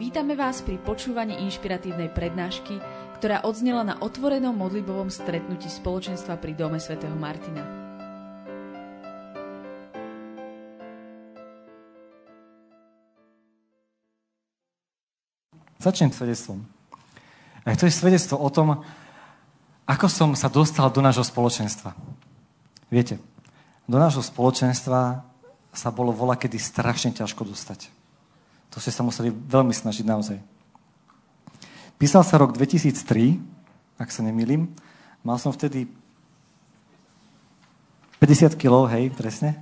Vítame vás pri počúvaní inšpiratívnej prednášky, ktorá odznela na otvorenom modlibovom stretnutí spoločenstva pri Dome svätého Martina. Začnem svedectvom. A to je svedectvo o tom, ako som sa dostal do nášho spoločenstva. Viete, do nášho spoločenstva sa bolo vola strašne ťažko dostať. To ste sa museli veľmi snažiť naozaj. Písal sa rok 2003, ak sa nemýlim. Mal som vtedy 50 kg, hej, presne.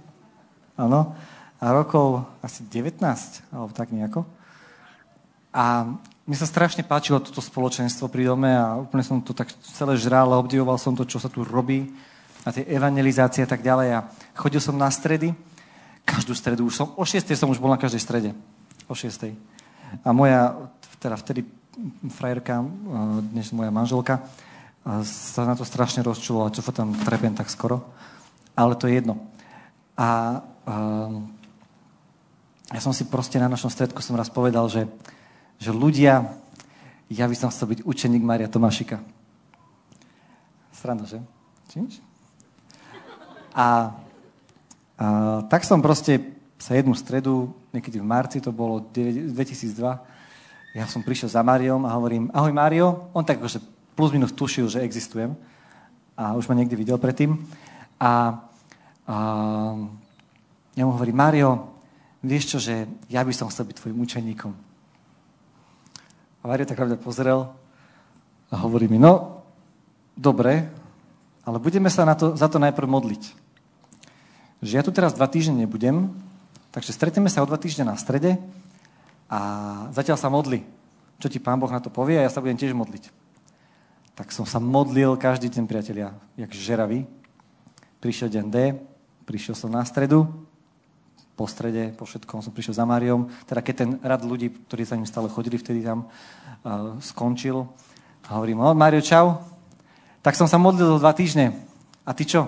Áno. A rokov asi 19, alebo tak nejako. A mne sa strašne páčilo toto spoločenstvo pri dome a úplne som to tak celé žral a obdivoval som to, čo sa tu robí a tie evangelizácie a tak ďalej. A chodil som na stredy, každú stredu, už som, o 6. som už bol na každej strede o 6. A moja, teda vtedy frajerka, dnes moja manželka, sa na to strašne rozčulovala, čo tam trepem tak skoro. Ale to je jedno. A um, ja som si proste na našom stredku som raz povedal, že, že ľudia, ja by som chcel byť učeník Maria Tomášika. Sranda, že? Číš? A, a tak som proste sa jednu stredu, niekedy v marci, to bolo 2002, ja som prišiel za Máriom a hovorím, ahoj Mário, on tak akože plus minus tušil, že existujem a už ma niekde videl predtým. A, a ja mu hovorím, Mário, vieš čo, že ja by som chcel byť tvojim učeníkom. A Mário tak na pozrel a hovorí mi, no, dobre, ale budeme sa na to, za to najprv modliť. Že ja tu teraz dva týždne nebudem, Takže stretneme sa o dva týždne na strede a zatiaľ sa modli. Čo ti pán Boh na to povie a ja sa budem tiež modliť. Tak som sa modlil každý deň, priatelia, jak žeravý. Prišiel deň D, prišiel som na stredu, po strede, po všetkom som prišiel za Máriom. Teda keď ten rad ľudí, ktorí za ním stále chodili vtedy tam, uh, skončil. A hovorím, no Mário, čau. Tak som sa modlil dva týždne. A ty čo?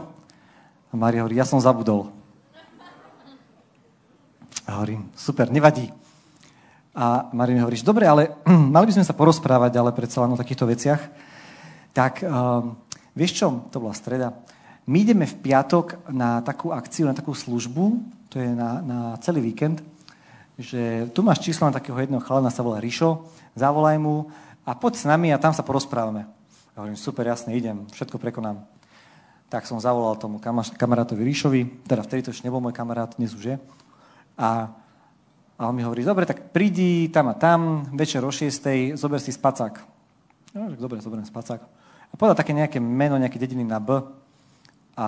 A Mário hovorí, ja som zabudol. A hovorím, super, nevadí. A Marie mi hovorí, dobre, ale mali by sme sa porozprávať, ale predsa len o takýchto veciach. Tak, um, vieš čo, to bola streda. My ideme v piatok na takú akciu, na takú službu, to je na, na celý víkend, že tu máš číslo na takého jedného chalana, sa volá Rišo, zavolaj mu a poď s nami a tam sa porozprávame. A hovorím, super, jasne, idem, všetko prekonám. Tak som zavolal tomu kamarátovi Ríšovi, teda vtedy to už nebol môj kamarát, dnes už je. A, a on mi hovorí, dobre, tak prídi tam a tam, večer o 6. zober si spacák. No, dobre, zoberiem spacák. A povedal také nejaké meno, nejaké dediny na B. A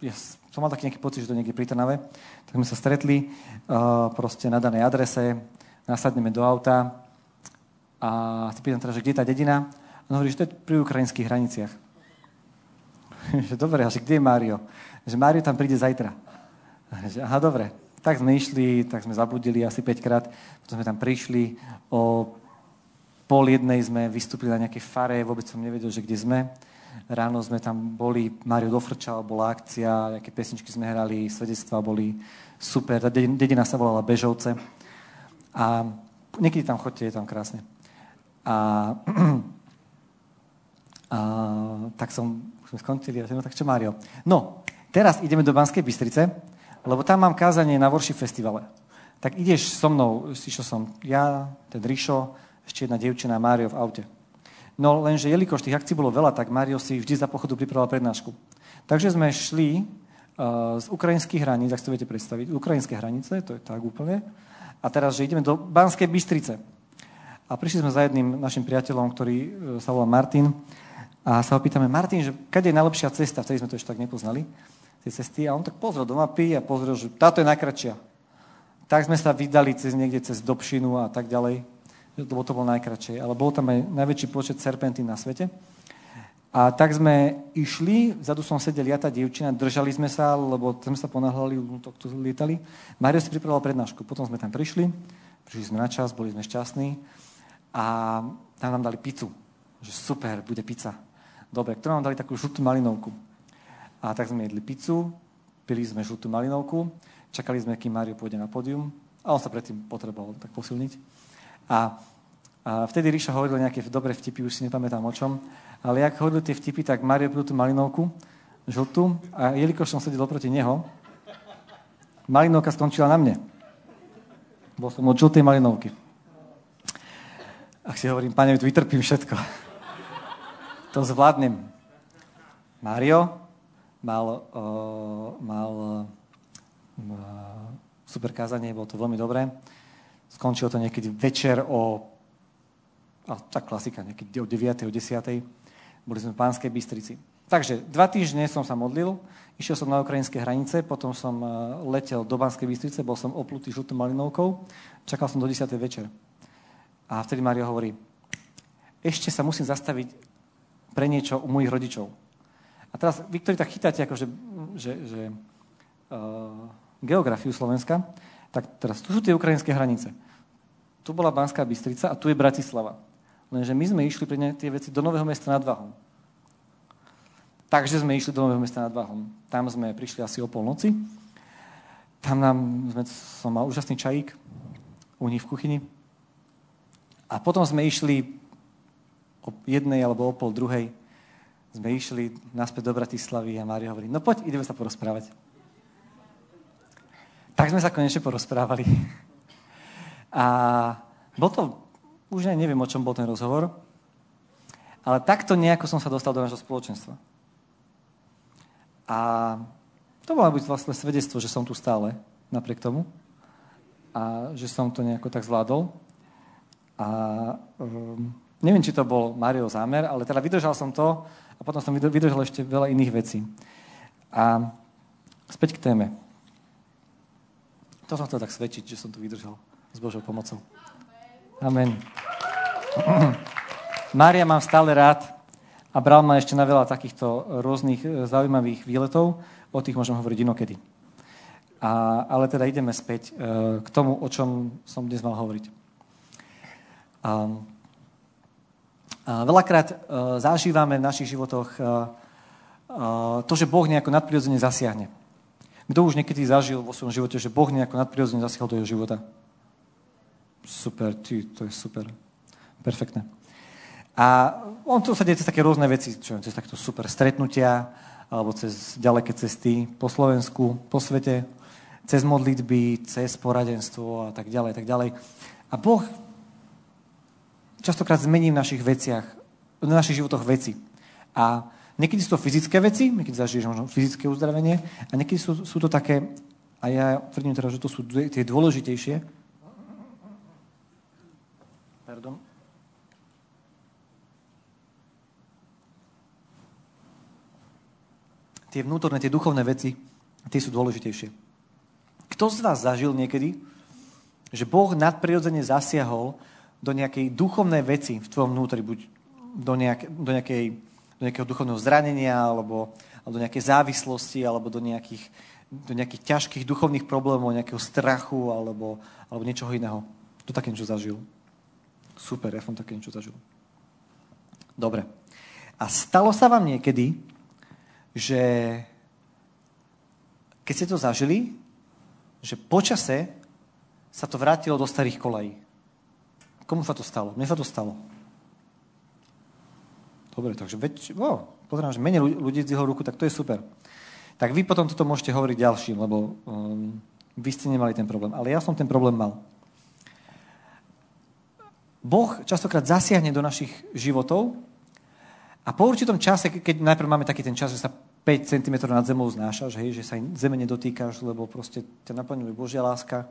ja som mal taký nejaký pocit, že to niekde pri Trnave. Tak sme sa stretli uh, proste na danej adrese, nasadneme do auta a sa pýtam teda, že kde je tá dedina. A on hovorí, že to je pri ukrajinských hraniciach. dobre, a že kde je Mário? Že Mário tam príde zajtra. Že, aha, dobre. Tak sme išli, tak sme zabudili asi 5 krát, potom sme tam prišli, o pol jednej sme vystúpili na nejakej fare, vôbec som nevedel, že kde sme. Ráno sme tam boli, Mário dofrčal, bola akcia, nejaké pesničky sme hrali, svedectvá boli super. Tá dedina sa volala Bežovce. A niekedy tam chodte, je tam krásne. A, a tak som, sme skončili, a no tak čo Mário? No, teraz ideme do Banskej Bystrice, lebo tam mám kázanie na Worship festivale. Tak ideš so mnou, išiel som ja, ten Rišo, ešte jedna dievčina Mário v aute. No lenže jelikož tých akcií bolo veľa, tak Mário si vždy za pochodu pripravoval prednášku. Takže sme šli uh, z ukrajinských hraníc, ak si to viete predstaviť, ukrajinské hranice, to je tak úplne. A teraz, že ideme do Banskej Bystrice. A prišli sme za jedným našim priateľom, ktorý uh, sa volá Martin. A sa ho pýtame, Martin, že kade je najlepšia cesta? Vtedy sme to ešte tak nepoznali tie cesty a on tak pozrel do mapy a pozrel, že táto je najkračšia. Tak sme sa vydali cez niekde cez Dobšinu a tak ďalej, lebo to bolo najkračšie. Ale bol tam aj najväčší počet serpentín na svete. A tak sme išli, vzadu som sedel ja, tá dievčina, držali sme sa, lebo sme sa ponáhľali, tu lietali. Mario si pripravoval prednášku, potom sme tam prišli, prišli sme na čas, boli sme šťastní a tam nám dali pizzu. Že super, bude pizza. Dobre, ktorú nám dali takú žltú malinovku. A tak sme jedli pizzu, pili sme žltú malinovku, čakali sme, kým Mário pôjde na pódium a on sa predtým potreboval tak posilniť. A, a vtedy Ríša hovoril nejaké dobré vtipy, už si nepamätám o čom. Ale jak hovoril tie vtipy, tak Mario pil tú malinovku, žltú, a jelikož som sedel oproti neho, malinovka skončila na mne. Bol som od žltej malinovky. Ak si hovorím, pane, vytrpím všetko. To zvládnem. Mario mal, mal super kázanie, bolo to veľmi dobré. Skončilo to niekedy večer o, a tak klasika, niekedy o 9. o 10. Boli sme v Pánskej Bystrici. Takže dva týždne som sa modlil, išiel som na ukrajinské hranice, potom som uh, letel do Banskej Bystrice, bol som oplutý žltou malinovkou, čakal som do 10. večer. A vtedy Mario hovorí, ešte sa musím zastaviť pre niečo u mojich rodičov. A teraz vy, ktorí tak chytáte akože, že, že, uh, geografiu Slovenska, tak teraz tu sú tie ukrajinské hranice. Tu bola Banská Bystrica a tu je Bratislava. Lenže my sme išli pri ne, tie veci do Nového mesta nad Váhom. Takže sme išli do Nového mesta nad Váhom. Tam sme prišli asi o polnoci. Tam nám, sme, som mal úžasný čajík u nich v kuchyni. A potom sme išli o jednej alebo o pol druhej sme išli naspäť do Bratislavy a Mária hovorí, no poď, ideme sa porozprávať. Tak sme sa konečne porozprávali. A bol to, už aj neviem, o čom bol ten rozhovor, ale takto nejako som sa dostal do nášho spoločenstva. A to bolo byť vlastne svedectvo, že som tu stále, napriek tomu. A že som to nejako tak zvládol. A um, neviem, či to bol Mario zámer, ale teda vydržal som to a potom som vydržal ešte veľa iných vecí. A späť k téme. To som chcel tak svedčiť, že som tu vydržal s Božou pomocou. Amen. Mária mám stále rád a bral ma ešte na veľa takýchto rôznych e, zaujímavých výletov. O tých môžem hovoriť inokedy. A, ale teda ideme späť uh, k tomu, o čom som dnes mal hovoriť. Um, veľakrát uh, zažívame v našich životoch uh, uh, to, že Boh nejako nadprirodzene zasiahne. Kto už niekedy zažil vo svojom živote, že Boh nejako nadprirodzene zasiahol do jeho života? Super, ty, to je super. Perfektné. A on to sa deje cez také rôzne veci, čo cez takto super stretnutia, alebo cez ďaleké cesty po Slovensku, po svete, cez modlitby, cez poradenstvo a tak ďalej, tak ďalej. A Boh častokrát zmení v našich veciach, v našich životoch veci. A niekedy sú to fyzické veci, niekedy zažiješ možno fyzické uzdravenie, a niekedy sú, sú to také, a ja tvrdím teda, že to sú tie dôležitejšie. Pardon. Tie vnútorné, tie duchovné veci, tie sú dôležitejšie. Kto z vás zažil niekedy, že Boh nadprirodzene zasiahol do nejakej duchovnej veci v tvojom vnútri, buď do, nejak, do, nejakej, do nejakého duchovného zranenia, alebo, alebo do nejakej závislosti, alebo do nejakých, do nejakých ťažkých duchovných problémov, nejakého strachu, alebo, alebo niečoho iného. To také niečo zažil. Super, ja som také niečo zažil. Dobre. A stalo sa vám niekedy, že keď ste to zažili, že počase sa to vrátilo do starých kolají. Komu sa to stalo? Mne sa to stalo. Dobre, takže veď, oh, pozerám, že menej ľudí zdvihlo ruku, tak to je super. Tak vy potom toto môžete hovoriť ďalším, lebo um, vy ste nemali ten problém. Ale ja som ten problém mal. Boh častokrát zasiahne do našich životov a po určitom čase, keď najprv máme taký ten čas, že sa 5 cm nad zemou znášaš, hej, že sa zeme nedotýkaš, lebo proste ťa naplňuje Božia láska.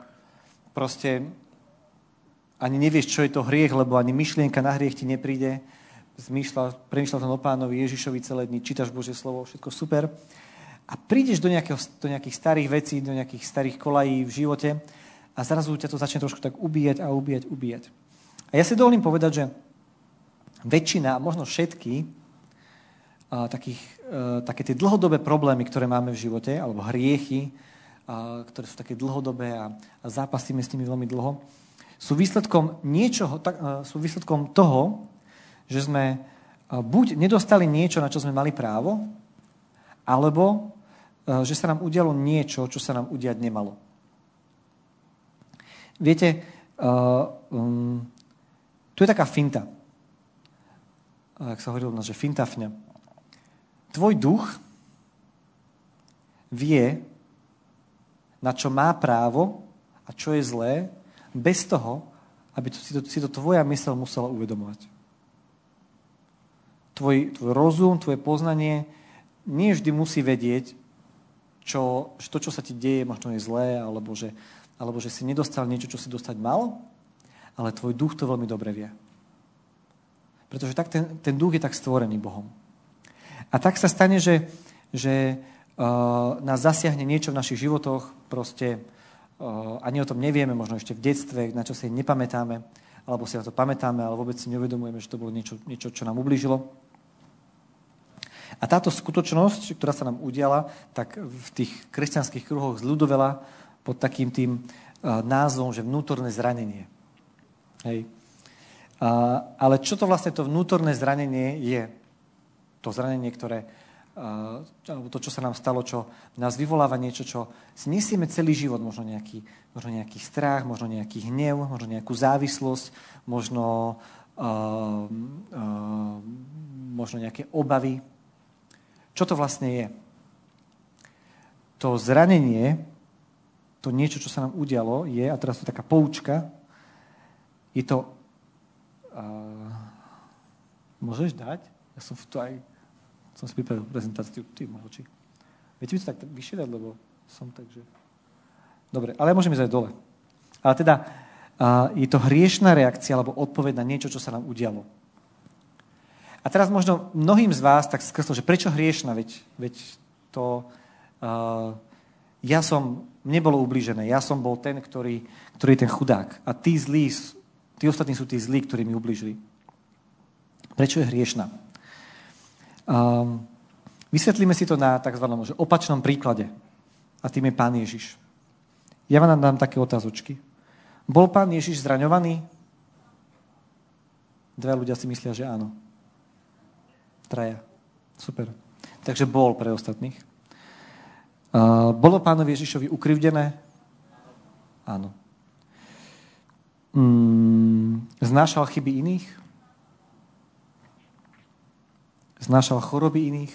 Proste ani nevieš, čo je to hriech, lebo ani myšlienka na hriech ti nepríde. Zmýšľa, premýšľa to o pánovi Ježišovi celé dni, čítaš Božie slovo, všetko super. A prídeš do, nejakého, do nejakých starých vecí, do nejakých starých kolají v živote a zrazu ťa to začne trošku tak ubíjať a ubíjať, ubíjať. A ja si dovolím povedať, že väčšina, možno všetky, takých, e, také tie dlhodobé problémy, ktoré máme v živote, alebo hriechy, ktoré sú také dlhodobé a, a zápasíme s nimi veľmi dlho, sú výsledkom niečoho, tak, e, sú výsledkom toho, že sme e, buď nedostali niečo, na čo sme mali právo, alebo že sa nám udialo niečo, čo sa nám udiať nemalo. Viete, um, Tu je taká finta. Ak sa hovorilo, že fintafňa. Tvoj duch vie, na čo má právo a čo je zlé, bez toho, aby to, si, to, si to tvoja mysel musela uvedomovať. Tvoj, tvoj rozum, tvoje poznanie nie vždy musí vedieť, čo, že to, čo sa ti deje, možno je zlé, alebo že, alebo že si nedostal niečo, čo si dostať mal, ale tvoj duch to veľmi dobre vie. Pretože tak ten, ten duch je tak stvorený Bohom. A tak sa stane, že, že uh, nás zasiahne niečo v našich životoch, proste ani o tom nevieme, možno ešte v detstve, na čo si nepamätáme, alebo si na to pamätáme, ale vôbec si neuvedomujeme, že to bolo niečo, niečo čo nám ublížilo. A táto skutočnosť, ktorá sa nám udiala, tak v tých kresťanských kruhoch zľudovela pod takým tým uh, názvom, že vnútorné zranenie. Hej. Uh, ale čo to vlastne to vnútorné zranenie je? To zranenie, ktoré, alebo to, čo sa nám stalo, čo nás vyvoláva niečo, čo si celý život, možno nejaký, možno nejaký strach, možno nejaký hnev, možno nejakú závislosť, možno, uh, uh, možno nejaké obavy, čo to vlastne je? To zranenie, to niečo, čo sa nám udialo, je, a teraz to taká poučka, je to... Uh, môžeš dať? Ja som to aj... Som si pripravil prezentáciu. Ty, či... Viete mi to tak vyššie lebo som tak, že... Dobre, ale ja môžem ísť aj dole. Ale teda uh, je to hriešná reakcia alebo odpoveď na niečo, čo sa nám udialo. A teraz možno mnohým z vás tak skreslo, že prečo hriešna, veď, veď to... Uh, ja som, mne bolo ublížené, ja som bol ten, ktorý, ktorý je ten chudák. A tí zlí, tí ostatní sú tí zlí, ktorí mi ublížili. Prečo je hriešna? Um, vysvetlíme si to na tzv. Že opačnom príklade. A tým je Pán Ježiš. Ja vám dám také otázočky. Bol Pán Ježiš zraňovaný? Dva ľudia si myslia, že áno. Traja. Super. Takže bol pre ostatných. Uh, bolo pánovi Ježišovi ukrivdené? Áno. Mm, znášal chyby iných? Znášal choroby iných?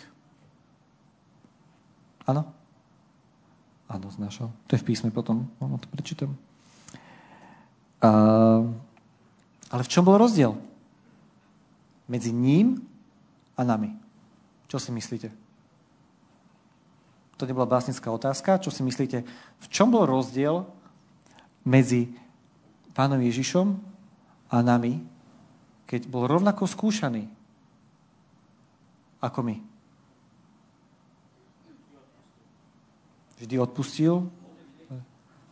Áno? Áno, znášal. To je v písme potom. Ono to prečítam. Uh, ale v čom bol rozdiel? Medzi ním a nami. Čo si myslíte? To nebola básnická otázka. Čo si myslíte? V čom bol rozdiel medzi pánom Ježišom a nami, keď bol rovnako skúšaný ako my? Vždy odpustil.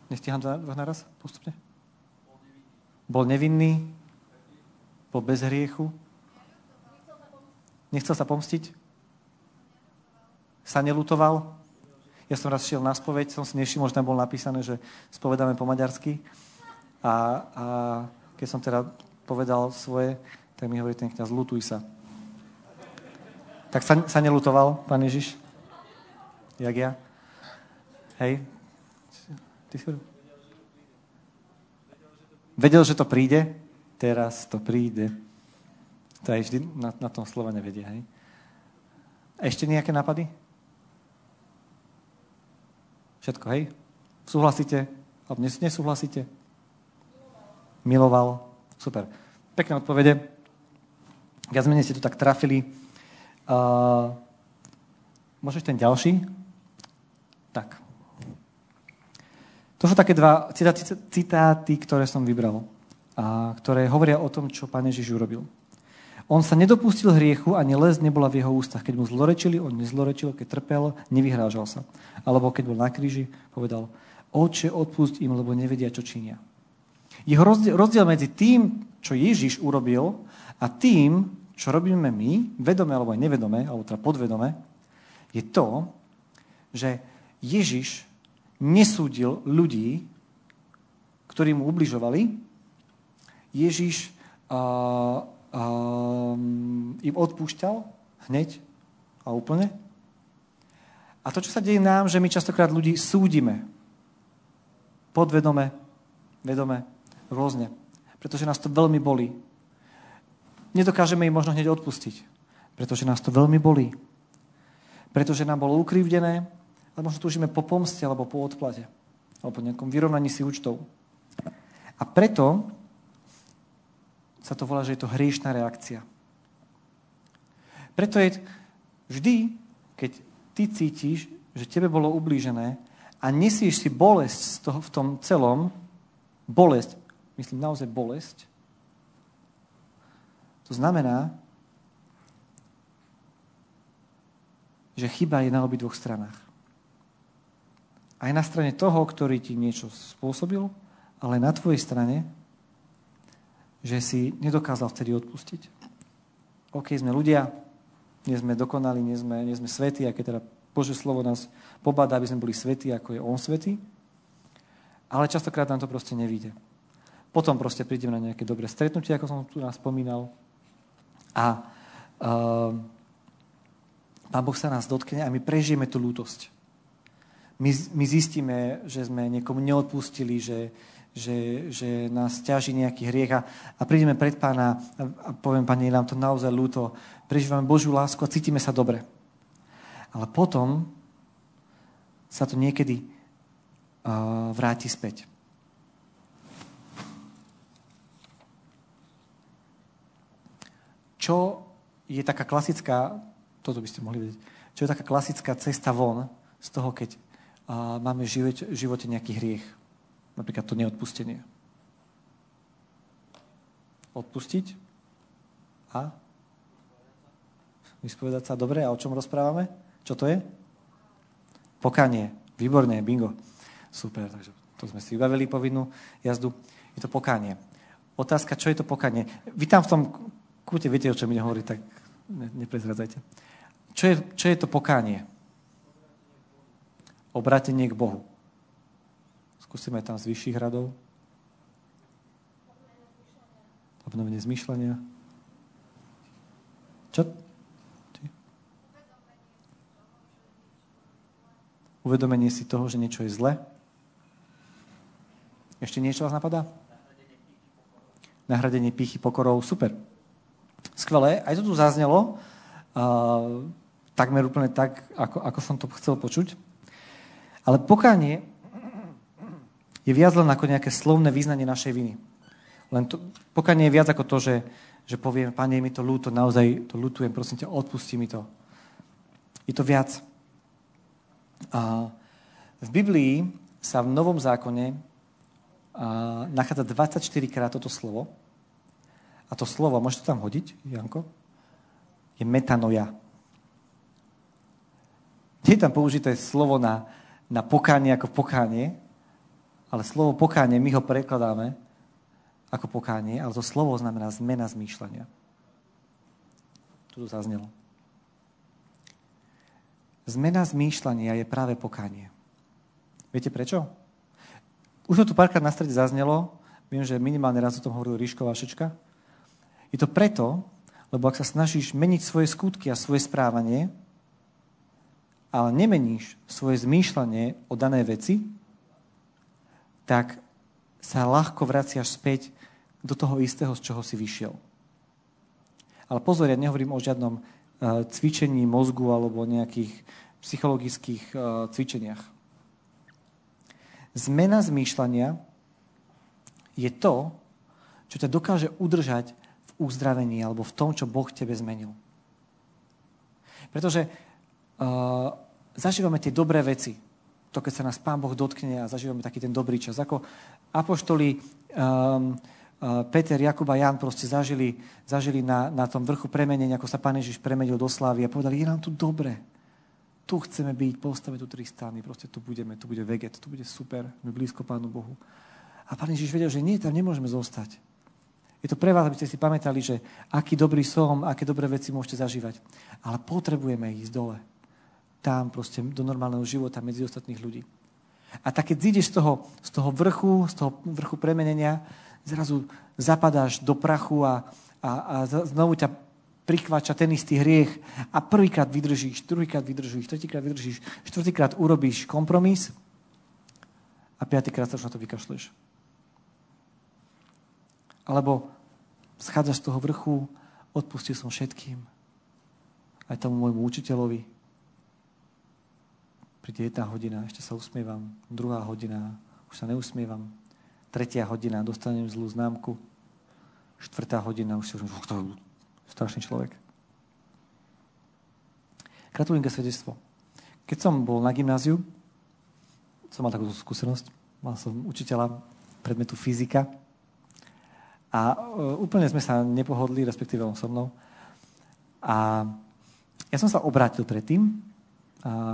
Nestíham to naraz postupne? Bol nevinný. Bol bez hriechu. Nechcel sa pomstiť? Sa nelutoval? Ja som raz šiel na spoveď, som si nevšimol, že bolo napísané, že spovedáme po maďarsky. A, a keď som teda povedal svoje, tak mi hovorí ten kniaz, lutuj sa. Tak sa, sa nelutoval, pán Ježiš? Jak ja? Hej? Ty si Vedel, že to príde? Teraz to príde. To aj vždy na, na tom slova nevedia, hej? Ešte nejaké nápady? Všetko, hej? Súhlasíte? Alebo nesúhlasíte? Miloval. Super. Pekné odpovede. Viac menej ste tu tak trafili. Uh, môžeš ten ďalší? Tak. To sú také dva citáty, citáty ktoré som vybral a ktoré hovoria o tom, čo Pán Ježiš urobil. On sa nedopustil hriechu, ani les nebola v jeho ústach. Keď mu zlorečili, on nezlorečil, keď trpel, nevyhrážal sa. Alebo keď bol na kríži, povedal, oče, odpust im, lebo nevedia, čo činia. Jeho rozdiel, medzi tým, čo Ježiš urobil, a tým, čo robíme my, vedome alebo aj nevedome, alebo teda podvedome, je to, že Ježiš nesúdil ľudí, ktorí mu ubližovali. Ježiš uh, um, im odpúšťal hneď a úplne. A to, čo sa deje nám, že my častokrát ľudí súdime. Podvedome, vedome, rôzne. Pretože nás to veľmi bolí. Nedokážeme im možno hneď odpustiť, pretože nás to veľmi bolí. Pretože nám bolo ukrivdené, ale možno túžime po pomste alebo po odplate. Alebo po nejakom vyrovnaní si účtov. A preto sa to volá, že je to hriešná reakcia. Preto je vždy, keď ty cítiš, že tebe bolo ublížené a nesíš si bolesť z toho, v tom celom, bolesť, myslím naozaj bolesť, to znamená, že chyba je na obi dvoch stranách. Aj na strane toho, ktorý ti niečo spôsobil, ale na tvojej strane, že si nedokázal vtedy odpustiť. OK, sme ľudia, nie sme dokonali, nie sme, nie sme svetí, aké teda Bože slovo nás pobáda, aby sme boli svetí, ako je On svetý. Ale častokrát nám to proste nevíde. Potom proste prídeme na nejaké dobré stretnutie, ako som tu nás spomínal. A uh, Pán Boh sa nás dotkne a my prežijeme tú lútosť. My, my zistíme, že sme niekomu neodpustili, že, že, že nás ťaží nejaký hriech a, a prídeme pred pána a, a poviem, pani, je nám to naozaj ľúto, prežívame Božiu lásku a cítime sa dobre. Ale potom sa to niekedy uh, vráti späť. Čo je taká klasická, toto by ste mohli vedieť, čo je taká klasická cesta von z toho, keď uh, máme v živote, v živote nejaký hriech. Napríklad to neodpustenie. Odpustiť a vyspovedať sa. Dobre, a o čom rozprávame? Čo to je? Pokanie. Výborné, bingo. Super, takže to sme si vybavili povinnú jazdu. Je to pokánie. Otázka, čo je to pokanie? Vy tam v tom kúte viete, o čom mi hovorí, tak ne, neprezradzajte. Čo je, čo je to pokánie? Obrátenie k Bohu. Skúsime tam z vyšších radov. Obnovenie zmyšľania. Čo? Uvedomenie si toho, že niečo je zle. Ešte niečo vás napadá? Nahradenie pýchy pokorov. Super. Skvelé. Aj to tu zaznelo. Uh, takmer úplne tak, ako, ako som to chcel počuť. Ale pokánie je viac len ako nejaké slovné význanie našej viny. Len to, pokanie je viac ako to, že, že poviem, Pane, mi to ľúto, naozaj to ľutujem, prosím ťa, odpusti mi to. Je to viac. A v Biblii sa v Novom zákone nachádza 24 krát toto slovo. A to slovo, môžete tam hodiť, Janko? Je metanoja. Nie je tam použité slovo na, na pokánie ako pokánie, ale slovo pokánie, my ho prekladáme ako pokánie, ale to slovo znamená zmena zmýšľania. Tu to zaznelo. Zmena zmýšľania je práve pokánie. Viete prečo? Už to tu párkrát na strede zaznelo, viem, že minimálne raz o tom hovoril Ríško Vašečka. Je to preto, lebo ak sa snažíš meniť svoje skutky a svoje správanie, ale nemeníš svoje zmýšľanie o danej veci, tak sa ľahko vraciaš späť do toho istého, z čoho si vyšiel. Ale pozor, ja nehovorím o žiadnom uh, cvičení mozgu alebo nejakých psychologických uh, cvičeniach. Zmena zmýšľania je to, čo ťa dokáže udržať uzdravení alebo v tom, čo Boh tebe zmenil. Pretože uh, zažívame tie dobré veci to, keď sa nás Pán Boh dotkne a zažívame taký ten dobrý čas. Ako apoštoli um, uh, Peter, Jakub a Jan proste zažili, zažili na, na tom vrchu premenenia, ako sa Pán Ježiš premenil do slávy a povedali, je nám tu dobre. Tu chceme byť, postavíme tu tri stany, proste tu budeme, tu bude veget, tu bude super, my blízko Pánu Bohu. A Pán Ježiš vedel, že nie, tam nemôžeme zostať. Je to pre vás, aby ste si pamätali, že aký dobrý som, aké dobré veci môžete zažívať. Ale potrebujeme ísť dole tam proste do normálneho života medzi ostatných ľudí. A tak keď zídeš z toho, z toho vrchu, z toho vrchu premenenia, zrazu zapadáš do prachu a, a, a znovu ťa prichváča ten istý hriech a prvýkrát vydržíš, druhýkrát vydržíš, tretíkrát vydržíš, štvrtýkrát urobíš kompromis a piatýkrát sa už na to vykašleš. Alebo schádzaš z toho vrchu, Odpustil som všetkým. Aj tomu môjmu učiteľovi. Príde jedna hodina, ešte sa usmievam. Druhá hodina, už sa neusmievam. Tretia hodina, dostanem zlú známku. Štvrtá hodina, už si už, to je strašný človek. Gratulujem ke svedectvo. Keď som bol na gymnáziu, som mal takú skúsenosť, mal som učiteľa predmetu fyzika a e, úplne sme sa nepohodli, respektíve on so mnou. A ja som sa obrátil predtým,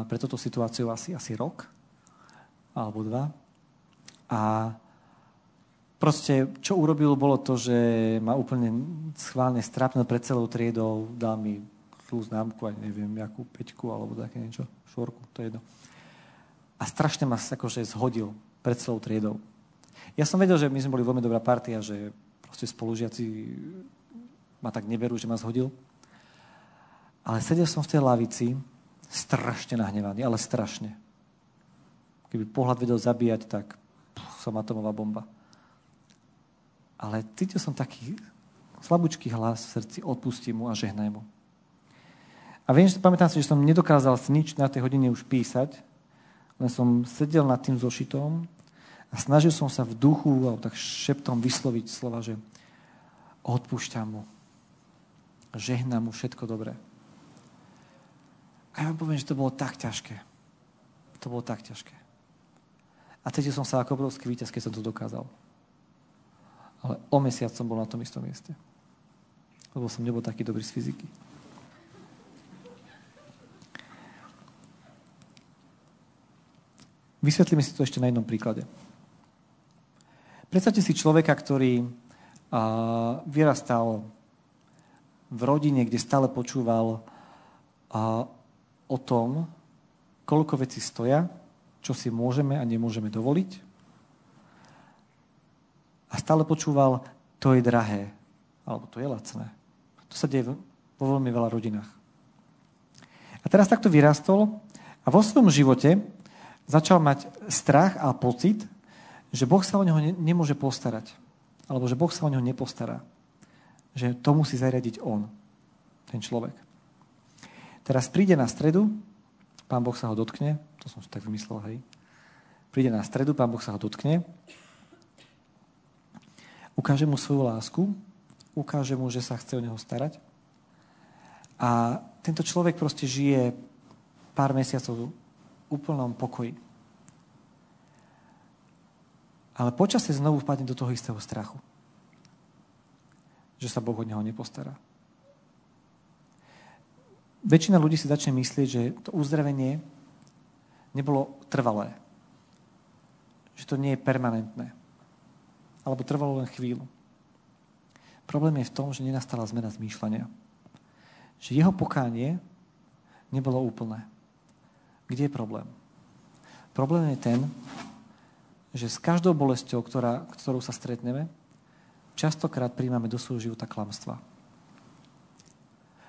pre túto situáciu asi, asi rok alebo dva. A proste, čo urobil, bolo to, že ma úplne schválne strápnil pred celou triedou, dal mi zlú známku, aj neviem, jakú peťku alebo také niečo, švorku, to je jedno. A strašne ma akože zhodil pred celou triedou. Ja som vedel, že my sme boli veľmi dobrá partia, že proste spolužiaci ma tak neberú, že ma zhodil. Ale sedel som v tej lavici, strašne nahnevaný, ale strašne. Keby pohľad vedel zabíjať, tak som atomová bomba. Ale cítil som taký slabúčký hlas v srdci, odpustím mu a žehnaj mu. A viem, že pamätám si, že som nedokázal nič na tej hodine už písať, len som sedel nad tým zošitom a snažil som sa v duchu, alebo tak šeptom vysloviť slova, že odpúšťam mu, žehnám mu všetko dobré. A ja vám poviem, že to bolo tak ťažké. To bolo tak ťažké. A cítil som sa ako obrovský víťaz, keď som to dokázal. Ale o mesiac som bol na tom istom mieste. Lebo som nebol taký dobrý z fyziky. Vysvetlíme si to ešte na jednom príklade. Predstavte si človeka, ktorý a, vyrastal v rodine, kde stále počúval o tom, koľko vecí stoja, čo si môžeme a nemôžeme dovoliť. A stále počúval, to je drahé, alebo to je lacné. To sa deje vo veľmi veľa rodinách. A teraz takto vyrastol a vo svojom živote začal mať strach a pocit, že Boh sa o neho ne- nemôže postarať. Alebo že Boh sa o neho nepostará. Že to musí zariadiť on, ten človek. Teraz príde na stredu, pán Boh sa ho dotkne, to som si tak vymyslel, hej. Príde na stredu, pán Boh sa ho dotkne, ukáže mu svoju lásku, ukáže mu, že sa chce o neho starať. A tento človek proste žije pár mesiacov úplnom pokoji. Ale počasie znovu vpadne do toho istého strachu. Že sa Boh od neho nepostará. Väčšina ľudí si začne myslieť, že to uzdravenie nebolo trvalé. Že to nie je permanentné. Alebo trvalo len chvíľu. Problém je v tom, že nenastala zmena zmýšľania. Že jeho pokánie nebolo úplné. Kde je problém? Problém je ten, že s každou bolesťou, ktorá, ktorou sa stretneme, častokrát príjmame do svojho života klamstva.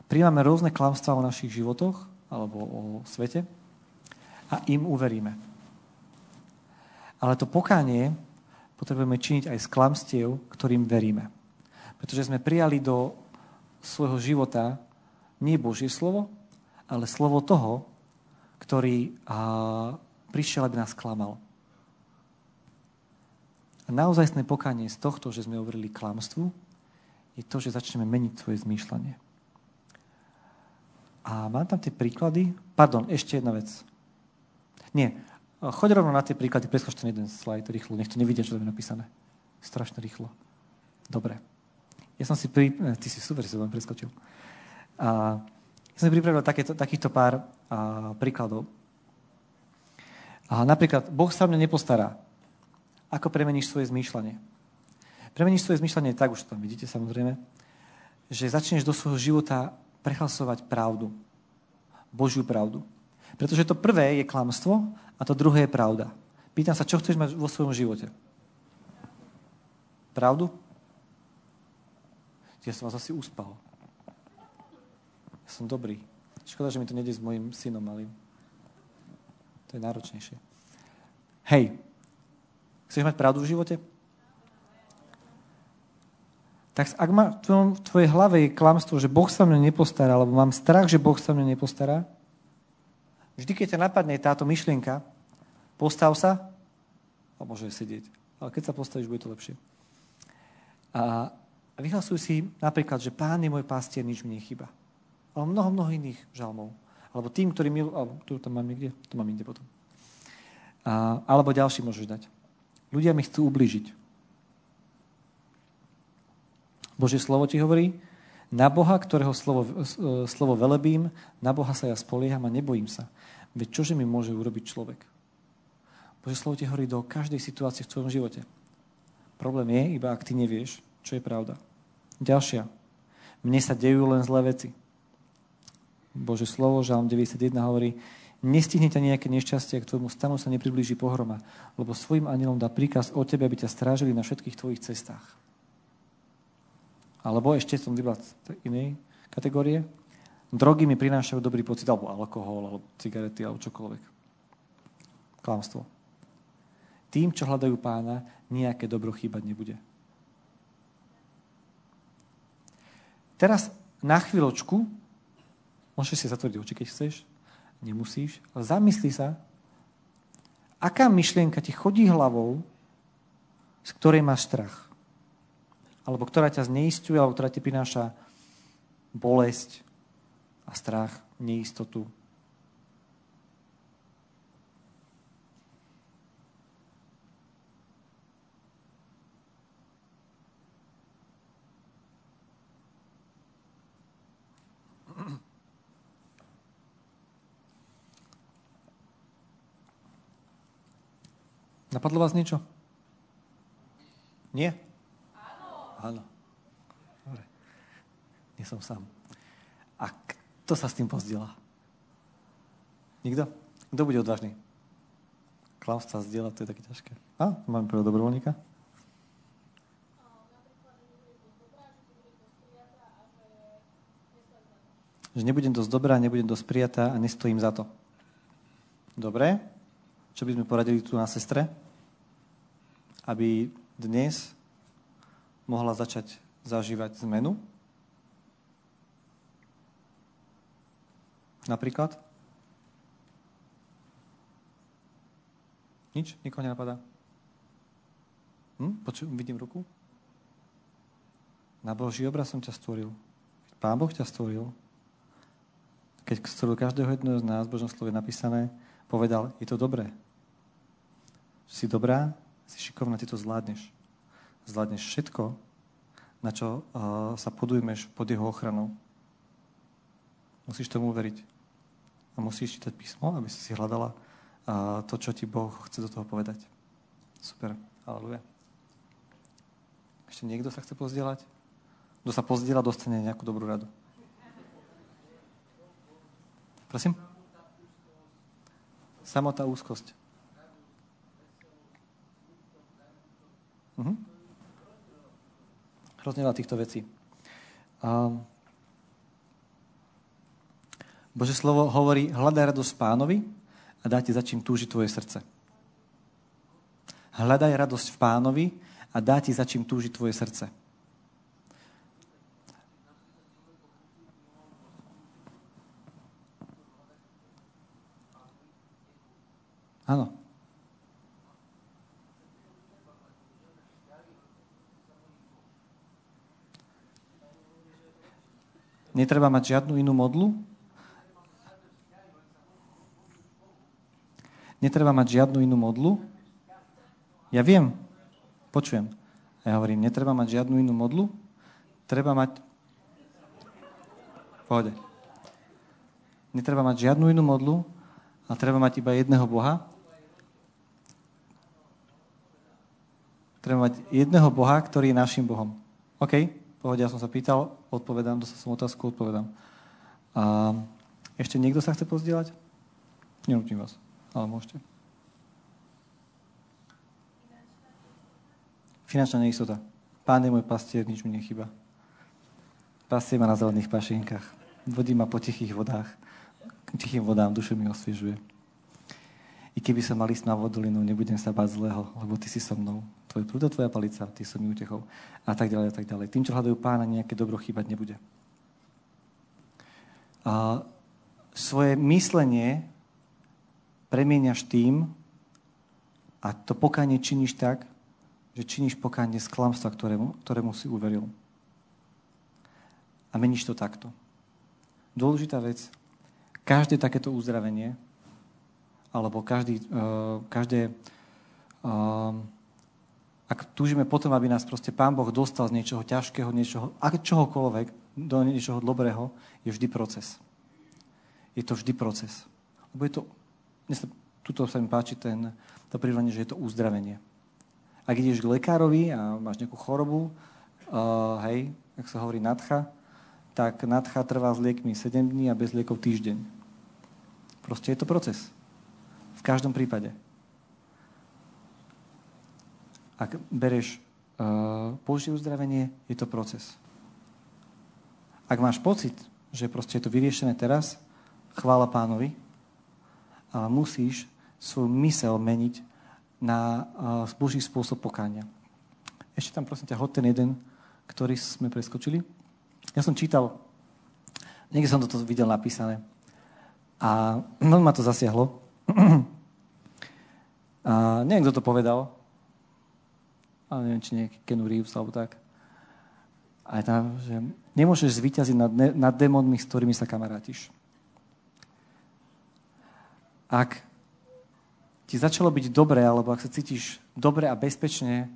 Príjmame rôzne klamstvá o našich životoch alebo o svete a im uveríme. Ale to pokánie potrebujeme činiť aj z klamstiev, ktorým veríme. Pretože sme prijali do svojho života nie Božie slovo, ale slovo toho, ktorý a, prišiel, aby nás klamal. Naozajstné pokánie z tohto, že sme overili klamstvu, je to, že začneme meniť svoje zmýšľanie. A mám tam tie príklady. Pardon, ešte jedna vec. Nie, choď rovno na tie príklady, preskoč ten jeden slajd rýchlo, nech to nevidia, čo tam je napísané. Strašne rýchlo. Dobre. Ja som si pri... Ty si super, si to preskočil. A ja som si pripravil takéto, takýchto pár a, príkladov. A napríklad, Boh sa mňa nepostará. Ako premeníš svoje zmýšľanie? Premeníš svoje zmýšľanie tak, už to tam vidíte samozrejme, že začneš do svojho života prehlasovať pravdu. Božiu pravdu. Pretože to prvé je klamstvo a to druhé je pravda. Pýtam sa, čo chceš mať vo svojom živote? Pravdu? Ja som vás asi uspal. Ja som dobrý. Škoda, že mi to nejde s mojim synom malým. To je náročnejšie. Hej, chceš mať pravdu v živote? tak ak má v tvojej hlave je klamstvo, že Boh sa mne nepostará, alebo mám strach, že Boh sa mne nepostará, vždy, keď ťa napadne táto myšlienka, postav sa a môže sedieť. Ale keď sa postavíš, bude to lepšie. A vyhlasuj si napríklad, že Pán je môj pastier, nič mi nechyba. Ale mnoho, mnoho iných žalmov. Alebo tým, ktorý milujú, tu tam mám niekde, to mám inde potom. A, alebo ďalší môžeš dať. Ľudia mi chcú ubližiť. Božie slovo ti hovorí, na Boha, ktorého slovo, e, slovo velebím, na Boha sa ja spolieham a nebojím sa. Veď čože mi môže urobiť človek? Bože slovo ti hovorí do každej situácie v tvojom živote. Problém je, iba ak ty nevieš, čo je pravda. Ďalšia. Mne sa dejú len zlé veci. Bože slovo, Žalm 91 hovorí, nestihne ťa nejaké nešťastie, k tvojmu stanu sa nepriblíži pohroma, lebo svojim anielom dá príkaz o tebe, aby ťa strážili na všetkých tvojich cestách. Alebo ešte som vybral inej kategórie. Drogy mi prinášajú dobrý pocit, alebo alkohol, alebo cigarety, alebo čokoľvek. Klamstvo. Tým, čo hľadajú pána, nejaké dobro chýbať nebude. Teraz na chvíľočku, môžeš si zatvoriť oči, keď chceš, nemusíš, ale zamysli sa, aká myšlienka ti chodí hlavou, z ktorej máš strach alebo ktorá ťa zneistuje, alebo ktorá ti prináša bolesť a strach, neistotu. Napadlo vás niečo? Nie? Áno. Dobre. Nie som sám. A kto sa s tým pozdiela? Nikto? Kto bude odvážny? Klaus sa zdieľa, to je také ťažké. A, máme prvého dobrovoľníka. Že nebudem dosť dobrá, nebudem dosť prijatá a nestojím za to. Dobre. Čo by sme poradili tu na sestre? Aby dnes mohla začať zažívať zmenu? Napríklad? Nič? Nikoho nenapadá? Hm? Počuť, vidím ruku? Na Boží obraz som ťa stvoril. Pán Boh ťa stvoril. Keď stvoril každého jedného z nás, v Božom slove napísané, povedal, je to dobré. Si dobrá, si šikovná, ty to zvládneš zvládneš všetko, na čo uh, sa podujmeš pod jeho ochranou. Musíš tomu uveriť. A musíš čítať písmo, aby si si hľadala uh, to, čo ti Boh chce do toho povedať. Super. Aleluja. Ešte niekto sa chce pozdieľať? Kto sa pozdieľa, dostane nejakú dobrú radu. Prosím? Samotá úzkosť. Uh-huh hrozne veľa týchto vecí. A Bože slovo hovorí, hľadaj radosť pánovi a dá ti za čím tvoje srdce. Hľadaj radosť v pánovi a dá ti za čím tvoje srdce. Áno. Netreba mať žiadnu inú modlu? Netreba mať žiadnu inú modlu? Ja viem, počujem. A ja hovorím, netreba mať žiadnu inú modlu? Treba mať... Pohode. Netreba mať žiadnu inú modlu, a treba mať iba jedného Boha. Treba mať jedného Boha, ktorý je našim Bohom. OK? Pohode, ja som sa pýtal, odpovedám, dostal som otázku, odpovedám. A ešte niekto sa chce pozdieľať? Nenútim vás, ale môžete. Finančná neistota. Pán je môj pastier, nič mi nechyba. Pastie ma na zelených pašienkach. Vodí ma po tichých vodách. Tichým vodám dušu mi osviežuje. I keby sa mali ísť na vodolinu, nebudem sa báť zlého, lebo ty si so mnou. Tvoj prúd tvoja palica, ty som mi utechou. A tak ďalej, a tak ďalej. Tým, čo hľadajú pána, nejaké dobro chýbať nebude. A svoje myslenie premieňaš tým, a to pokánie činíš tak, že činíš pokánie z klamstva, ktorému, ktorému si uveril. A meníš to takto. Dôležitá vec, každé takéto uzdravenie, alebo každý, uh, každé, uh, ak túžime potom, aby nás proste Pán Boh dostal z niečoho ťažkého, niečoho, čohokoľvek, do niečoho dobrého, je vždy proces. Je to vždy proces. Lebo je to, tuto sa mi páči ten, to prirovnanie, že je to uzdravenie. Ak ideš k lekárovi a máš nejakú chorobu, uh, hej, ak sa hovorí nadcha, tak nadcha trvá s liekmi 7 dní a bez liekov týždeň. Proste je to proces. V každom prípade. Ak bereš uh, Božie uzdravenie, je to proces. Ak máš pocit, že proste je to vyriešené teraz, chvála pánovi, ale musíš svoju mysel meniť na uh, Boží spôsob pokáňa. Ešte tam prosím ťa, hod ten jeden, ktorý sme preskočili. Ja som čítal, niekde som toto videl napísané a veľmi ma to zasiahlo. a neviem, kto to povedal, ale neviem, či nie Kenu Reeves alebo tak. A je tam, že nemôžeš zvíťaziť nad, nad démonmi, s ktorými sa kamarátiš. Ak ti začalo byť dobre, alebo ak sa cítiš dobre a bezpečne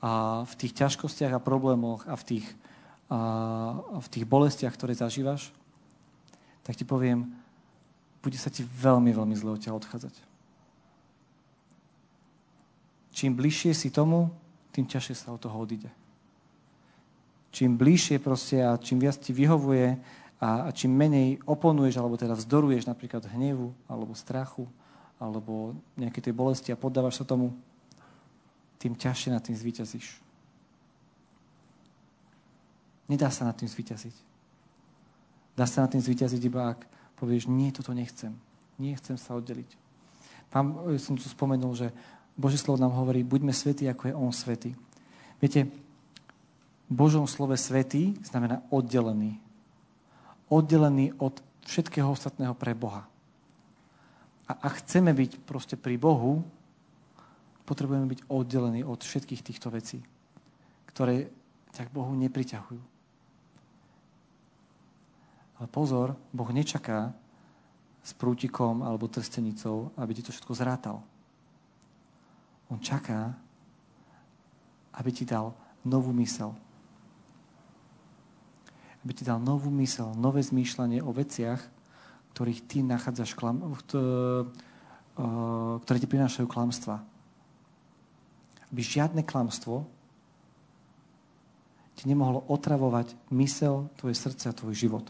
a v tých ťažkostiach a problémoch a v tých, a v tých bolestiach, ktoré zažívaš, tak ti poviem, bude sa ti veľmi, veľmi zle odtiaľ odchádzať. Čím bližšie si tomu, tým ťažšie sa od toho odíde. Čím bližšie proste a čím viac ti vyhovuje a, a čím menej oponuješ, alebo teda vzdoruješ napríklad hnevu alebo strachu, alebo nejaké tej bolesti a poddávaš sa tomu, tým ťažšie nad tým zvíťazíš. Nedá sa nad tým zvíťaziť. Dá sa nad tým zvíťaziť iba ak povieš, nie, toto nechcem. Nie, chcem sa oddeliť. Pán, e, som tu spomenul, že Božie slovo nám hovorí, buďme svetí, ako je On svetý. Viete, v Božom slove svetý znamená oddelený. Oddelený od všetkého ostatného pre Boha. A ak chceme byť proste pri Bohu, potrebujeme byť oddelení od všetkých týchto vecí, ktoré ťa k Bohu nepriťahujú. Ale pozor, Boh nečaká s prútikom alebo trstenicou, aby ti to všetko zrátal. On čaká, aby ti dal novú mysel. Aby ti dal novú mysel, nové zmýšľanie o veciach, ktorých ty nachádzaš, klam, eh, ktoré ti prinášajú klamstva. Aby žiadne klamstvo ti nemohlo otravovať mysel, tvoje srdce a tvoj život.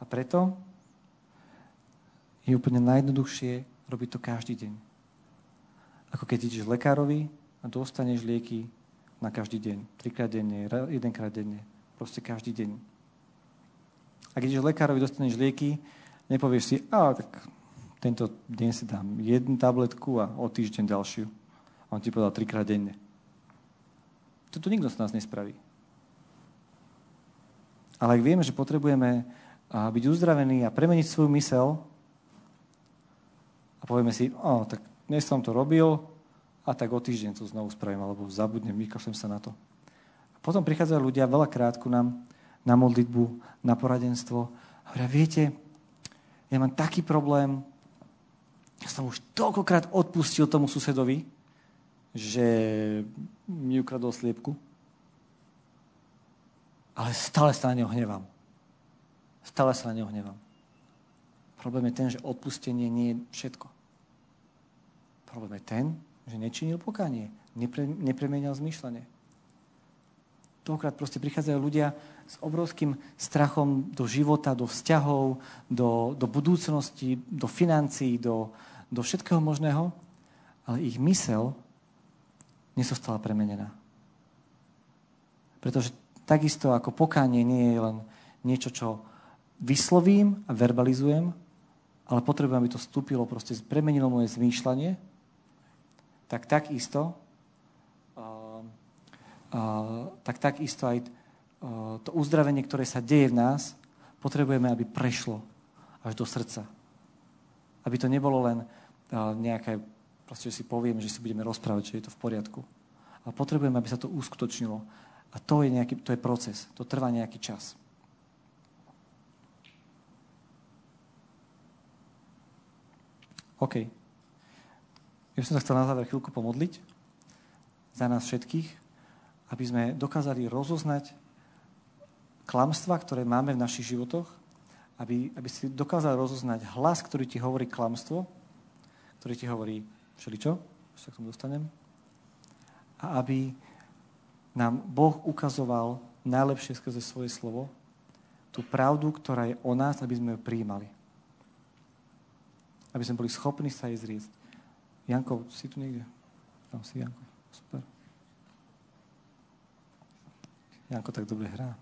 A preto je úplne najjednoduchšie robiť to každý deň. Ako keď ideš lekárovi a dostaneš lieky na každý deň. Trikrát denne, jedenkrát denne. Proste každý deň. Ak ideš lekárovi, dostaneš lieky, nepovieš si, a tak tento deň si dám jednu tabletku a o týždeň ďalšiu. A on ti povedal trikrát denne. Toto nikto z nás nespraví. Ale ak vieme, že potrebujeme byť uzdravení a premeniť svoju mysel a povieme si, o, tak dnes som to robil a tak o týždeň to znovu spravím, alebo zabudnem, vykašlem sa na to. A potom prichádzajú ľudia veľakrát ku nám na modlitbu, na poradenstvo. A hovoria, viete, ja mám taký problém, ja som už toľkokrát odpustil tomu susedovi, že mi ukradol sliepku, ale stále sa na neho hnevám. Stále sa na neho hnevám. Problém je ten, že odpustenie nie je všetko. Problém je ten, že nečinil pokánie, nepre, nepremenial zmýšľanie. Toľkrát proste prichádzajú ľudia s obrovským strachom do života, do vzťahov, do, do budúcnosti, do financií, do, do všetkého možného, ale ich mysel nesostala premenená. Pretože takisto ako pokánie nie je len niečo, čo vyslovím a verbalizujem, ale potrebujem, aby to vstúpilo, proste premenilo moje zmýšľanie, tak takisto tak takisto aj uh, to uzdravenie, ktoré sa deje v nás, potrebujeme, aby prešlo až do srdca. Aby to nebolo len nejaké, proste, si poviem, že si budeme rozprávať, že je to v poriadku. A potrebujeme, aby sa to uskutočnilo. A to je, nejaký, to je proces. To trvá nejaký čas. OK. Ja by som sa chcel na záver chvíľku pomodliť za nás všetkých, aby sme dokázali rozoznať klamstva, ktoré máme v našich životoch, aby, aby si dokázal rozoznať hlas, ktorý ti hovorí klamstvo, ktorý ti hovorí všeličo, sa k tomu dostanem, a aby nám Boh ukazoval najlepšie skrze svoje slovo tú pravdu, ktorá je o nás, aby sme ju prijímali. Aby sme boli schopní sa jej zrieť. Janko, si tu niekde? Tam si, Janko. Super. Janko tak dobre hrá.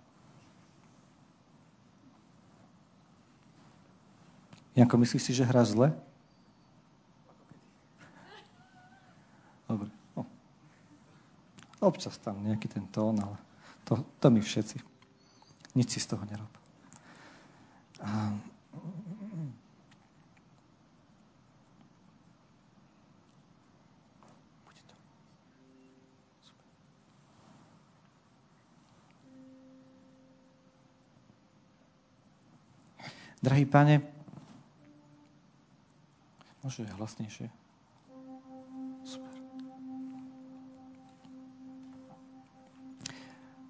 Janko, myslíš si, že hráš zle? Dobre. Občas tam nejaký ten tón, ale to, to my všetci. Nič si z toho nerob. A... Drahý pane, môže hlasnejšie.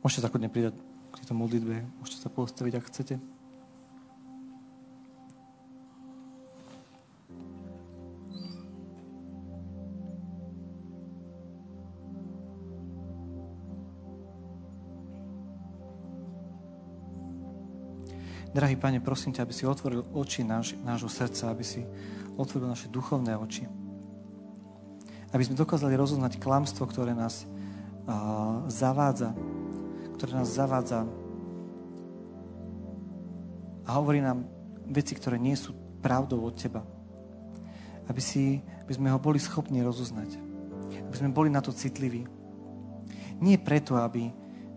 Môžete sa kľudne pridať k tejto modlitbe, môžete sa postaviť, ak chcete. Drahý Pane, prosím ťa, aby si otvoril oči náš, nášho srdca, aby si otvoril naše duchovné oči. Aby sme dokázali rozoznať klamstvo, ktoré nás uh, zavádza ktoré nás zavádza a hovorí nám veci, ktoré nie sú pravdou od Teba. Aby, si, aby sme ho boli schopní rozoznať. Aby sme boli na to citliví. Nie preto, aby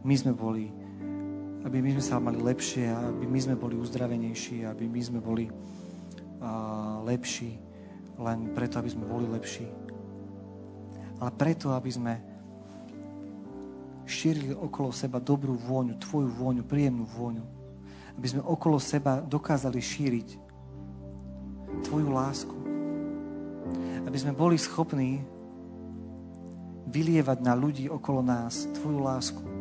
my sme boli aby my sme sa mali lepšie, aby my sme boli uzdravenejší, aby my sme boli uh, lepší, len preto, aby sme boli lepší. Ale preto, aby sme šírili okolo seba dobrú vôňu, tvoju vôňu, príjemnú vôňu. Aby sme okolo seba dokázali šíriť tvoju lásku. Aby sme boli schopní vylievať na ľudí okolo nás tvoju lásku.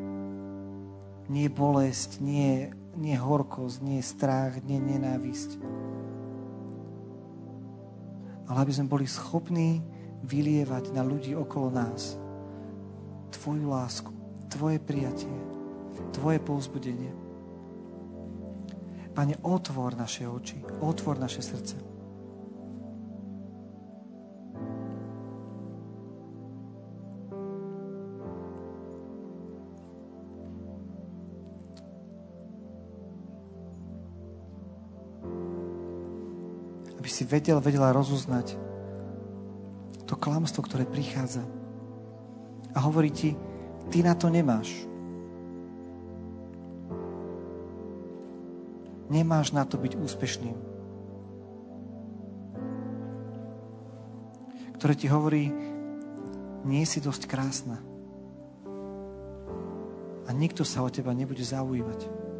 Nie bolesť, nie, nie horkosť, nie strach, nie nenávisť. Ale aby sme boli schopní vylievať na ľudí okolo nás Tvoju lásku. Tvoje prijatie, Tvoje povzbudenie. Pane, otvor naše oči, otvor naše srdce. Si vedel, vedela rozoznať to klamstvo, ktoré prichádza. A hovorí ti, Ty na to nemáš. Nemáš na to byť úspešným. Ktoré ti hovorí, nie si dosť krásna. A nikto sa o teba nebude zaujímať.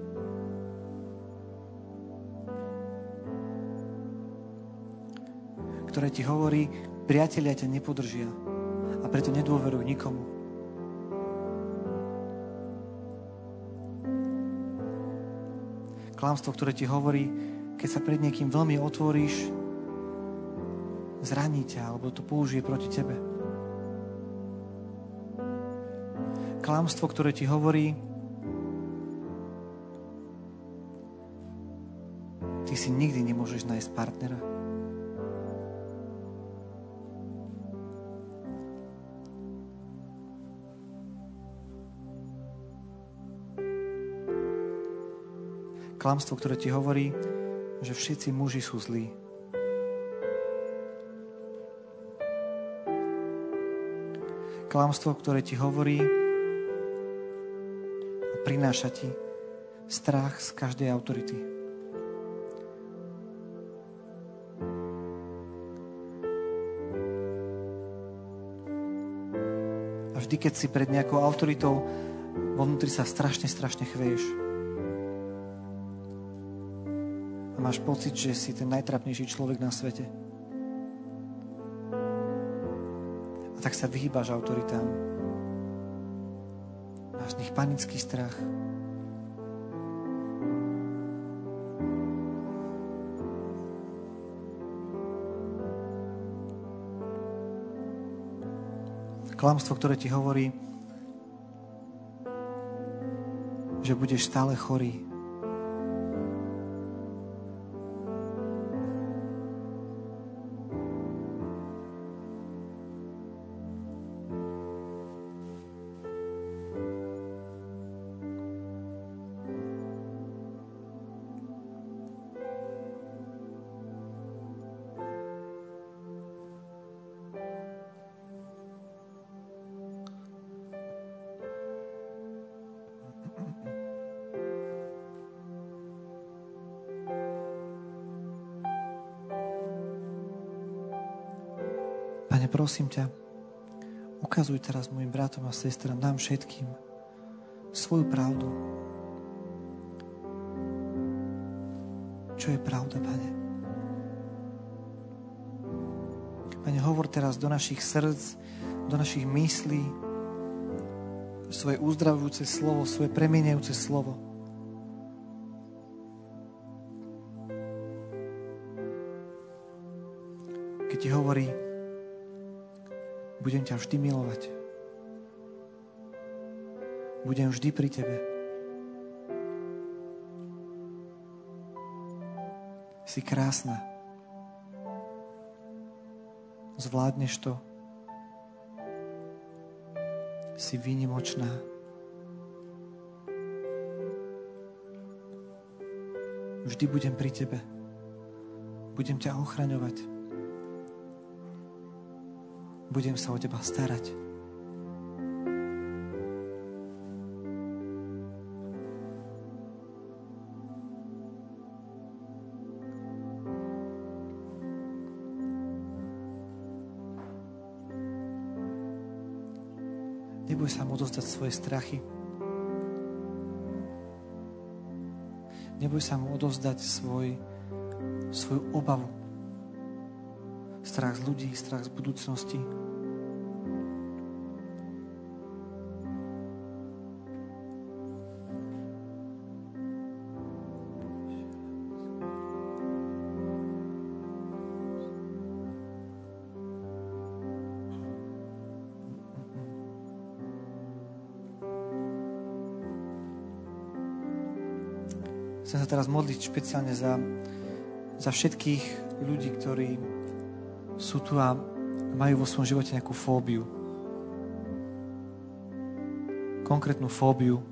Ktoré ti hovorí, priatelia ťa nepodržia a preto nedôveruj nikomu. klamstvo, ktoré ti hovorí, keď sa pred niekým veľmi otvoríš, zraní ťa, alebo to použije proti tebe. Klamstvo, ktoré ti hovorí, ty si nikdy nemôžeš nájsť partnera. klamstvo, ktoré ti hovorí, že všetci muži sú zlí. Klamstvo, ktoré ti hovorí a prináša ti strach z každej autority. A vždy, keď si pred nejakou autoritou, vo vnútri sa strašne, strašne chveješ. Máš pocit, že si ten najtrapnejší človek na svete. A tak sa vyhýbaš autoritám. Máš z nich panický strach. Klamstvo, ktoré ti hovorí, že budeš stále chorý. Prosím ťa, ukazuj teraz mojim bratom a sestram, nám všetkým, svoju pravdu. Čo je pravda, Pane? Pane, hovor teraz do našich srdc, do našich myslí, svoje uzdravujúce slovo, svoje premieniajúce slovo. Keď ti hovorí, budem ťa vždy milovať. Budem vždy pri tebe. Si krásna. Zvládneš to. Si výnimočná. Vždy budem pri tebe. Budem ťa ochraňovať budem sa o teba starať. Neboj sa mu odozdať svoje strachy. Neboj sa mu odozdať svoj, svoju obavu. Strach z ľudí, strach z budúcnosti. Chcem sa teraz modliť špeciálne za, za všetkých ľudí, ktorí sú tu a majú vo svojom živote nejakú fóbiu. Konkrétnu fóbiu.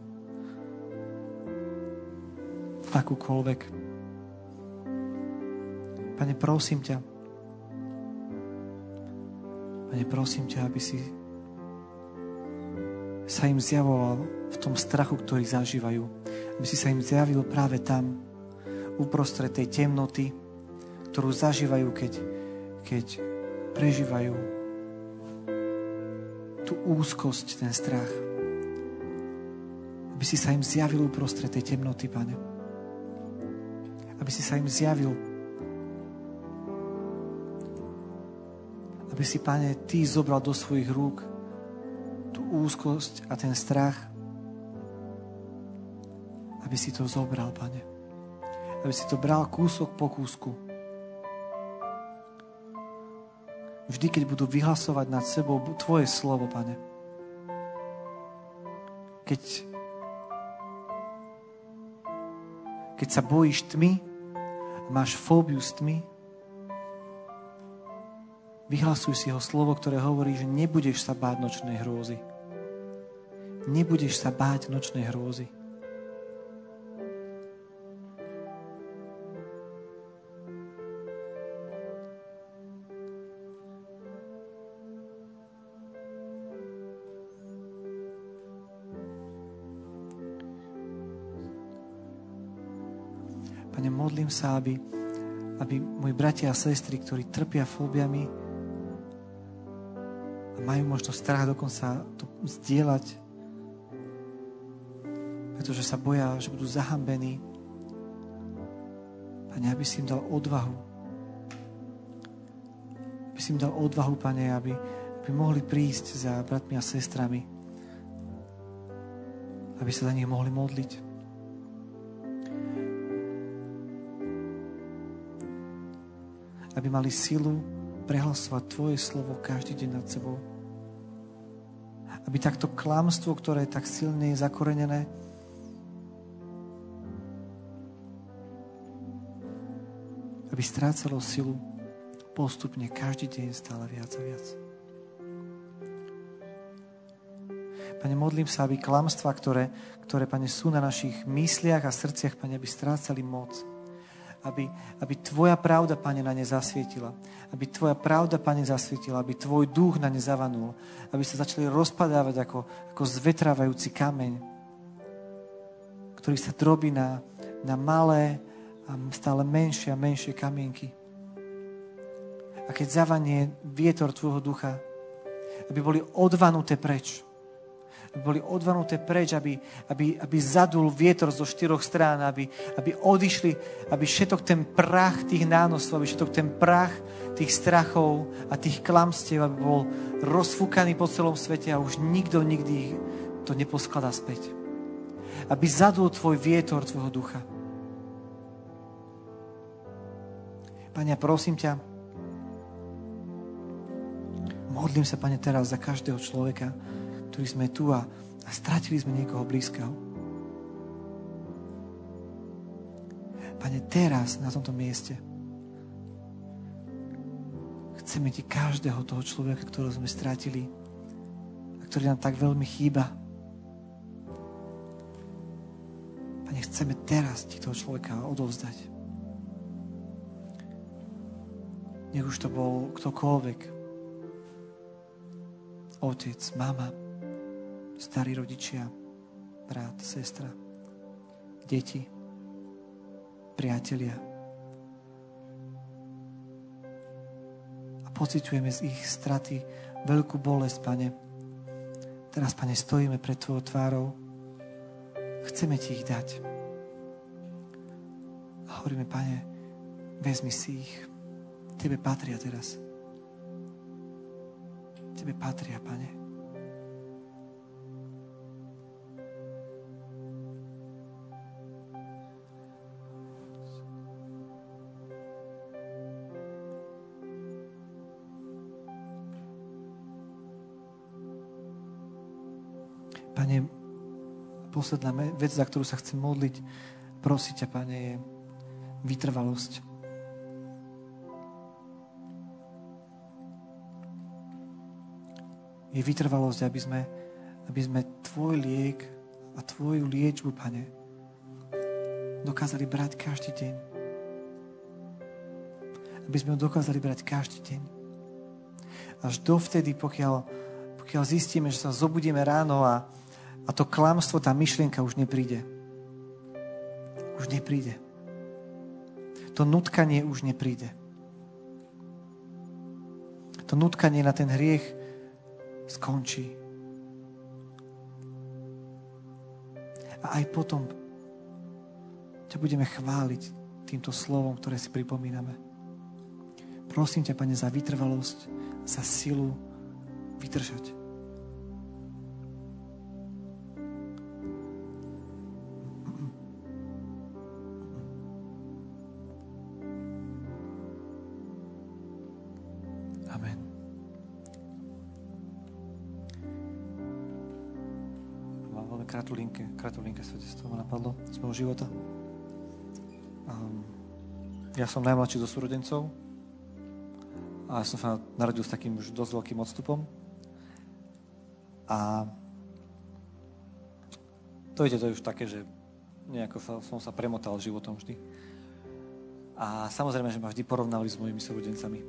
Akúkoľvek. Pane, prosím ťa. Pane, prosím ťa, aby si sa im zjavoval v tom strachu, ktorý zažívajú aby si sa im zjavil práve tam, uprostred tej temnoty, ktorú zažívajú, keď, keď prežívajú tú úzkosť, ten strach. Aby si sa im zjavil uprostred tej temnoty, Pane. Aby si sa im zjavil. Aby si, Pane, Ty zobral do svojich rúk tú úzkosť a ten strach aby si to zobral, Pane. Aby si to bral kúsok po kúsku. Vždy, keď budú vyhlasovať nad sebou Tvoje slovo, Pane. Keď, keď sa bojíš tmy, máš fóbiu s tmy, vyhlasuj si ho slovo, ktoré hovorí, že nebudeš sa báť nočnej hrôzy. Nebudeš sa báť nočnej hrôzy. Modlím sa, aby, aby moji bratia a sestry, ktorí trpia fóbiami a majú možno strach dokonca to zdieľať, pretože sa boja, že budú zahambení. Pane, aby si im dal odvahu. Aby si im dal odvahu, Pane, aby, aby mohli prísť za bratmi a sestrami. Aby sa za nich mohli modliť. Aby mali silu prehlasovať Tvoje slovo každý deň nad sebou. Aby takto klamstvo, ktoré je tak silne zakorenené, aby strácalo silu postupne každý deň stále viac a viac. Pane, modlím sa, aby klamstva, ktoré, ktoré, Pane, sú na našich mysliach a srdciach, Pane, aby strácali moc aby, aby Tvoja pravda, Pane, na ne zasvietila. Aby Tvoja pravda, Pane, zasvietila. Aby Tvoj duch na ne zavanul. Aby sa začali rozpadávať ako, ako zvetrávajúci kameň, ktorý sa drobí na, na malé a stále menšie a menšie kamienky. A keď zavanie vietor Tvojho ducha, aby boli odvanuté preč boli odvanuté preč, aby, aby, aby zadul vietor zo štyroch strán, aby, aby odišli, aby všetok ten prach tých nánosov, aby všetok ten prach tých strachov a tých klamstiev, aby bol rozfúkaný po celom svete a už nikto nikdy to neposkladá späť. Aby zadul tvoj vietor, tvojho ducha. Pane, prosím ťa, modlím sa, Pane, teraz za každého človeka, ktorí sme tu a, a stratili sme niekoho blízkeho. Pane, teraz na tomto mieste chceme ti každého toho človeka, ktorého sme stratili a ktorý nám tak veľmi chýba. Pane, chceme teraz ti toho človeka odovzdať. Nech už to bol ktokoľvek. Otec, mama, starí rodičia, brat, sestra, deti, priatelia. A pociťujeme z ich straty veľkú bolesť, Pane. Teraz, Pane, stojíme pred Tvojou tvárou. Chceme Ti ich dať. A hovoríme, Pane, vezmi si ich. Tebe patria teraz. Tebe patria, Pane. Pane, posledná vec, za ktorú sa chcem modliť, prosiť ťa, Pane, je vytrvalosť. Je vytrvalosť, aby sme, aby sme Tvoj liek a Tvoju liečbu, Pane, dokázali brať každý deň. Aby sme ho dokázali brať každý deň. Až dovtedy, pokiaľ, pokiaľ zistíme, že sa zobudíme ráno a, a to klamstvo, tá myšlienka už nepríde. Už nepríde. To nutkanie už nepríde. To nutkanie na ten hriech skončí. A aj potom ťa budeme chváliť týmto slovom, ktoré si pripomíname. Prosím ťa, Pane, za vytrvalosť, za silu vydržať. Kratulinke svedectvo ma napadlo z môjho života. Um, ja som najmladší zo súrodencov a som sa narodil s takým už dosť veľkým odstupom. A to viete, to je už také, že nejako som sa premotal životom vždy. A samozrejme, že ma vždy porovnali s mojimi súrodencami.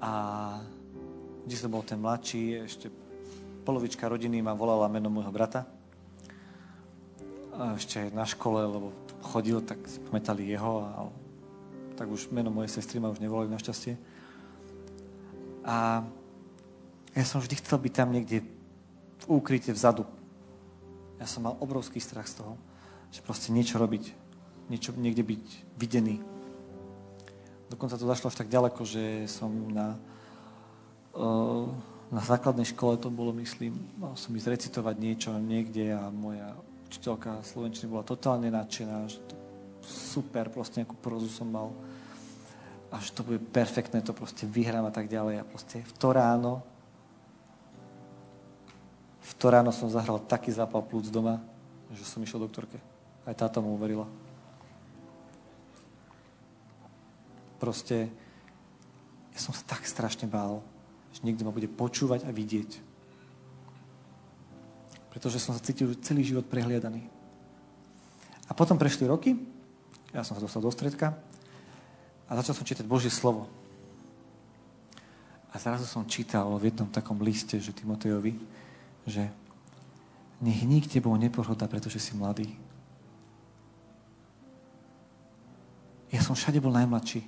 A vždy som bol ten mladší, ešte polovička rodiny ma volala meno môjho brata. Ešte na škole, lebo chodil, tak si pamätali jeho a tak už meno mojej sestry ma už nevolali našťastie. A ja som vždy chcel byť tam niekde v úkryte vzadu. Ja som mal obrovský strach z toho, že proste niečo robiť, niečo, niekde byť videný. Dokonca to zašlo až tak ďaleko, že som na, uh, na základnej škole to bolo, myslím, mal som ísť recitovať niečo niekde a moja učiteľka slovenčiny bola totálne nadšená, že to super, proste nejakú prozu som mal a že to bude perfektné, to proste vyhrám a tak ďalej. A proste v to ráno, v to ráno som zahral taký zápal plúc doma, že som išiel doktorke. Aj táto mu uverila. Proste ja som sa tak strašne bál, že niekto ma bude počúvať a vidieť. Pretože som sa cítil celý život prehliadaný. A potom prešli roky, ja som sa dostal do stredka a začal som čítať Božie slovo. A zrazu som čítal v jednom takom liste, že Timotejovi, že nech nik tebou nepohoda, pretože si mladý. Ja som všade bol najmladší.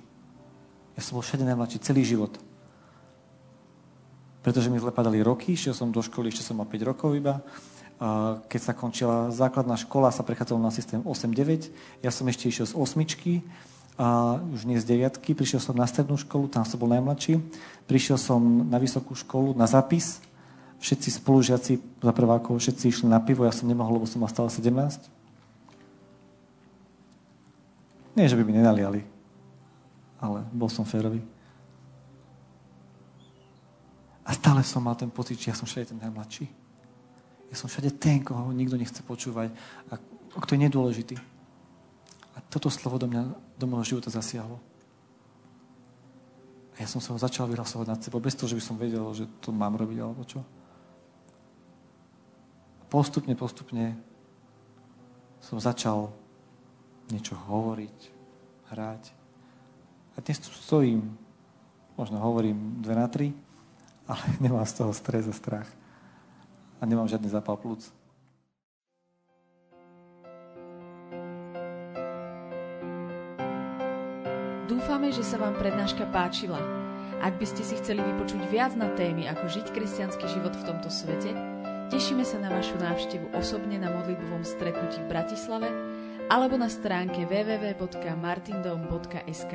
Ja som bol všade najmladší celý život. Pretože mi zle padali roky, išiel som do školy, ešte som mal 5 rokov iba. A keď sa končila základná škola, sa prechádzalo na systém 8-9. Ja som ešte išiel z osmičky a už nie z deviatky, prišiel som na strednú školu, tam som bol najmladší, prišiel som na vysokú školu na zápis, všetci spolužiaci za prvákov, všetci išli na pivo, ja som nemohol, lebo som mal stále 17. Nie, že by mi nenaliali, ale bol som férový. A stále som mal ten pocit, že ja som všade ten najmladší. Ja som všade ten, koho nikto nechce počúvať a kto je nedôležitý. A toto slovo do mňa, do môjho života zasiahlo. A ja som sa ho začal vyhlasovať nad sebou, bez toho, že by som vedel, že to mám robiť, alebo čo. Postupne, postupne som začal niečo hovoriť, hrať. A dnes tu stojím, možno hovorím dve na tri, ale nemám z toho stres a strach. A nemám žiadny zápal plúc. Dúfame, že sa vám prednáška páčila. Ak by ste si chceli vypočuť viac na témy, ako žiť kresťanský život v tomto svete, tešíme sa na vašu návštevu osobne na modlitbovom stretnutí v Bratislave alebo na stránke www.martindom.sk.